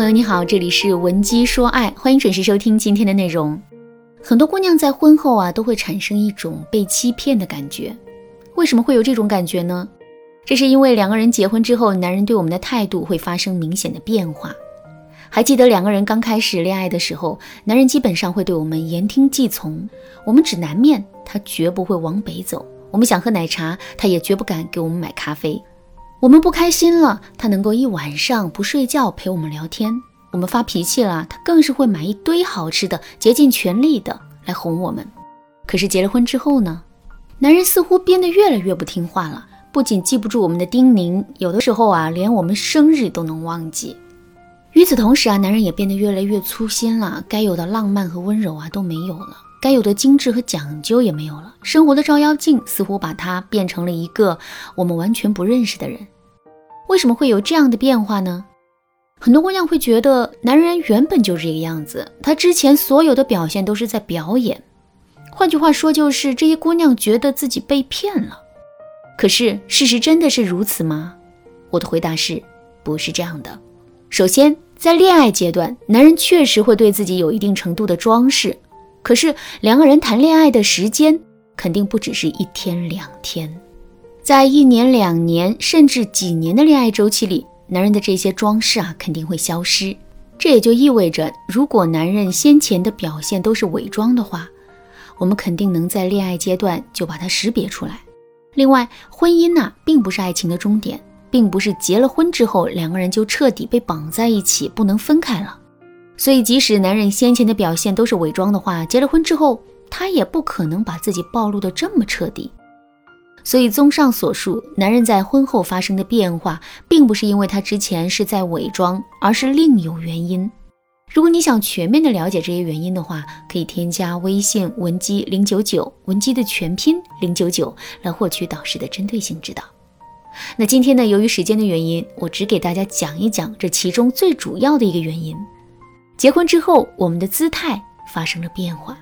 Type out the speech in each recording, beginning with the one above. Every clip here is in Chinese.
朋友你好，这里是文姬说爱，欢迎准时收听今天的内容。很多姑娘在婚后啊，都会产生一种被欺骗的感觉。为什么会有这种感觉呢？这是因为两个人结婚之后，男人对我们的态度会发生明显的变化。还记得两个人刚开始恋爱的时候，男人基本上会对我们言听计从，我们指南面，他绝不会往北走；我们想喝奶茶，他也绝不敢给我们买咖啡。我们不开心了，他能够一晚上不睡觉陪我们聊天；我们发脾气了，他更是会买一堆好吃的，竭尽全力的来哄我们。可是结了婚之后呢，男人似乎变得越来越不听话了，不仅记不住我们的叮咛，有的时候啊，连我们生日都能忘记。与此同时啊，男人也变得越来越粗心了，该有的浪漫和温柔啊都没有了。该有的精致和讲究也没有了，生活的照妖镜似乎把他变成了一个我们完全不认识的人。为什么会有这样的变化呢？很多姑娘会觉得男人原本就是这个样子，他之前所有的表现都是在表演。换句话说，就是这些姑娘觉得自己被骗了。可是事实真的是如此吗？我的回答是，不是这样的。首先，在恋爱阶段，男人确实会对自己有一定程度的装饰。可是两个人谈恋爱的时间肯定不只是一天两天，在一年两年甚至几年的恋爱周期里，男人的这些装饰啊肯定会消失。这也就意味着，如果男人先前的表现都是伪装的话，我们肯定能在恋爱阶段就把它识别出来。另外，婚姻呐并不是爱情的终点，并不是结了婚之后两个人就彻底被绑在一起不能分开了。所以，即使男人先前的表现都是伪装的话，结了婚之后，他也不可能把自己暴露的这么彻底。所以，综上所述，男人在婚后发生的变化，并不是因为他之前是在伪装，而是另有原因。如果你想全面的了解这些原因的话，可以添加微信文姬零九九，文姬的全拼零九九，来获取导师的针对性指导。那今天呢，由于时间的原因，我只给大家讲一讲这其中最主要的一个原因。结婚之后，我们的姿态发生了变化。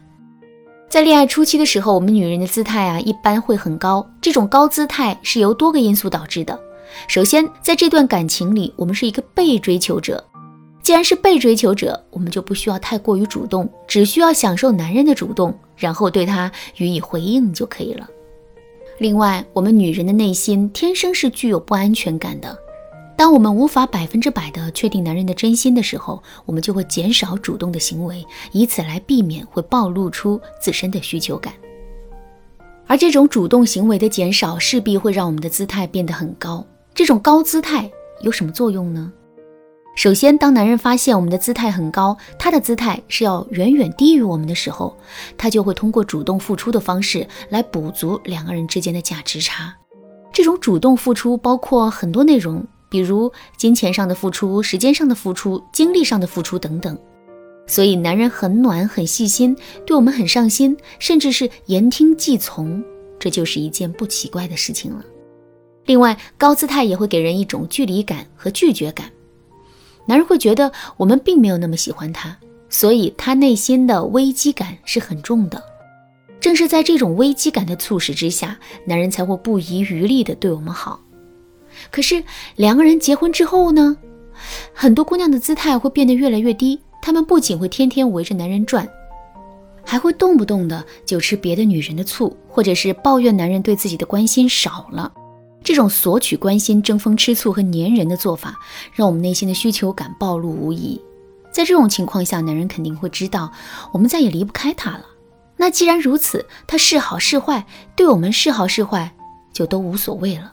在恋爱初期的时候，我们女人的姿态啊，一般会很高。这种高姿态是由多个因素导致的。首先，在这段感情里，我们是一个被追求者。既然是被追求者，我们就不需要太过于主动，只需要享受男人的主动，然后对他予以回应就可以了。另外，我们女人的内心天生是具有不安全感的。当我们无法百分之百的确定男人的真心的时候，我们就会减少主动的行为，以此来避免会暴露出自身的需求感。而这种主动行为的减少，势必会让我们的姿态变得很高。这种高姿态有什么作用呢？首先，当男人发现我们的姿态很高，他的姿态是要远远低于我们的时候，他就会通过主动付出的方式来补足两个人之间的价值差。这种主动付出包括很多内容。比如金钱上的付出、时间上的付出、精力上的付出等等，所以男人很暖、很细心，对我们很上心，甚至是言听计从，这就是一件不奇怪的事情了。另外，高姿态也会给人一种距离感和拒绝感，男人会觉得我们并没有那么喜欢他，所以他内心的危机感是很重的。正是在这种危机感的促使之下，男人才会不遗余力地对我们好。可是两个人结婚之后呢，很多姑娘的姿态会变得越来越低。她们不仅会天天围着男人转，还会动不动的就吃别的女人的醋，或者是抱怨男人对自己的关心少了。这种索取关心、争风吃醋和粘人的做法，让我们内心的需求感暴露无遗。在这种情况下，男人肯定会知道我们再也离不开他了。那既然如此，他是好是坏，对我们是好是坏，就都无所谓了。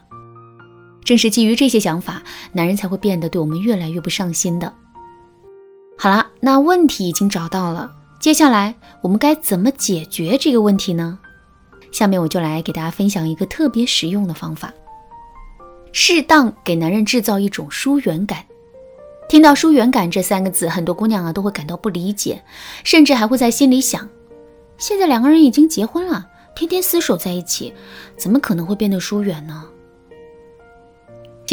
正是基于这些想法，男人才会变得对我们越来越不上心的。好了，那问题已经找到了，接下来我们该怎么解决这个问题呢？下面我就来给大家分享一个特别实用的方法：适当给男人制造一种疏远感。听到“疏远感”这三个字，很多姑娘啊都会感到不理解，甚至还会在心里想：现在两个人已经结婚了，天天厮守在一起，怎么可能会变得疏远呢？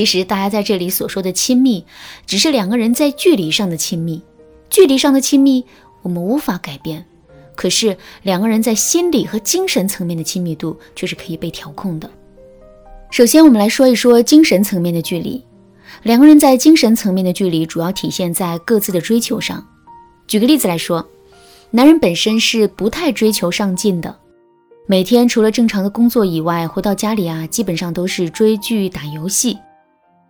其实，大家在这里所说的亲密，只是两个人在距离上的亲密。距离上的亲密，我们无法改变；可是，两个人在心理和精神层面的亲密度却是可以被调控的。首先，我们来说一说精神层面的距离。两个人在精神层面的距离主要体现在各自的追求上。举个例子来说，男人本身是不太追求上进的，每天除了正常的工作以外，回到家里啊，基本上都是追剧、打游戏。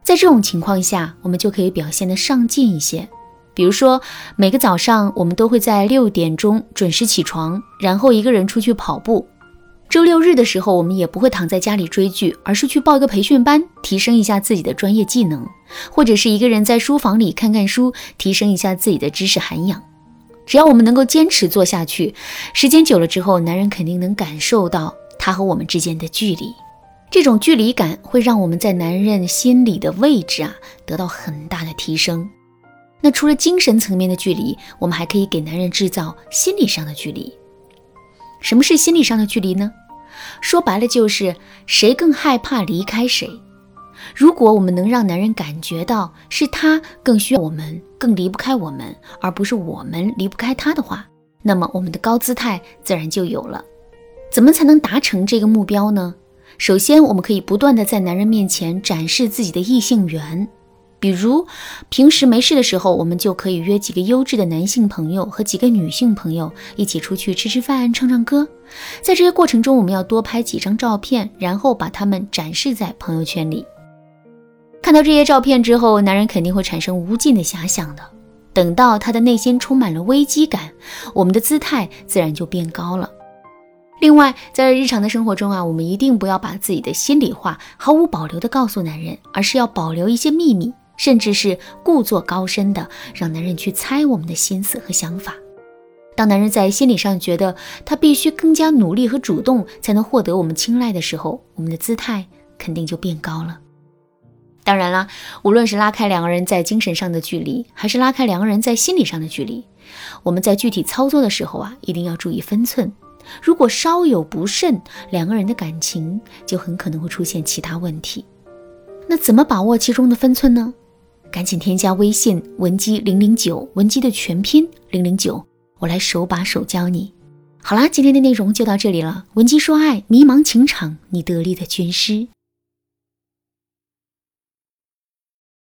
在这种情况下，我们就可以表现得上进一些。比如说，每个早上我们都会在六点钟准时起床，然后一个人出去跑步。周六日的时候，我们也不会躺在家里追剧，而是去报一个培训班，提升一下自己的专业技能，或者是一个人在书房里看看书，提升一下自己的知识涵养。只要我们能够坚持做下去，时间久了之后，男人肯定能感受到他和我们之间的距离。这种距离感会让我们在男人心里的位置啊得到很大的提升。那除了精神层面的距离，我们还可以给男人制造心理上的距离。什么是心理上的距离呢？说白了就是谁更害怕离开谁。如果我们能让男人感觉到是他更需要我们，更离不开我们，而不是我们离不开他的话，那么我们的高姿态自然就有了。怎么才能达成这个目标呢？首先，我们可以不断的在男人面前展示自己的异性缘。比如，平时没事的时候，我们就可以约几个优质的男性朋友和几个女性朋友一起出去吃吃饭、唱唱歌。在这些过程中，我们要多拍几张照片，然后把它们展示在朋友圈里。看到这些照片之后，男人肯定会产生无尽的遐想的。等到他的内心充满了危机感，我们的姿态自然就变高了。另外，在日常的生活中啊，我们一定不要把自己的心里话毫无保留的告诉男人，而是要保留一些秘密。甚至是故作高深的让男人去猜我们的心思和想法。当男人在心理上觉得他必须更加努力和主动才能获得我们青睐的时候，我们的姿态肯定就变高了。当然啦，无论是拉开两个人在精神上的距离，还是拉开两个人在心理上的距离，我们在具体操作的时候啊，一定要注意分寸。如果稍有不慎，两个人的感情就很可能会出现其他问题。那怎么把握其中的分寸呢？赶紧添加微信文姬零零九，文姬的全拼零零九，我来手把手教你。好啦，今天的内容就到这里了。文姬说爱，迷茫情场，你得力的军师。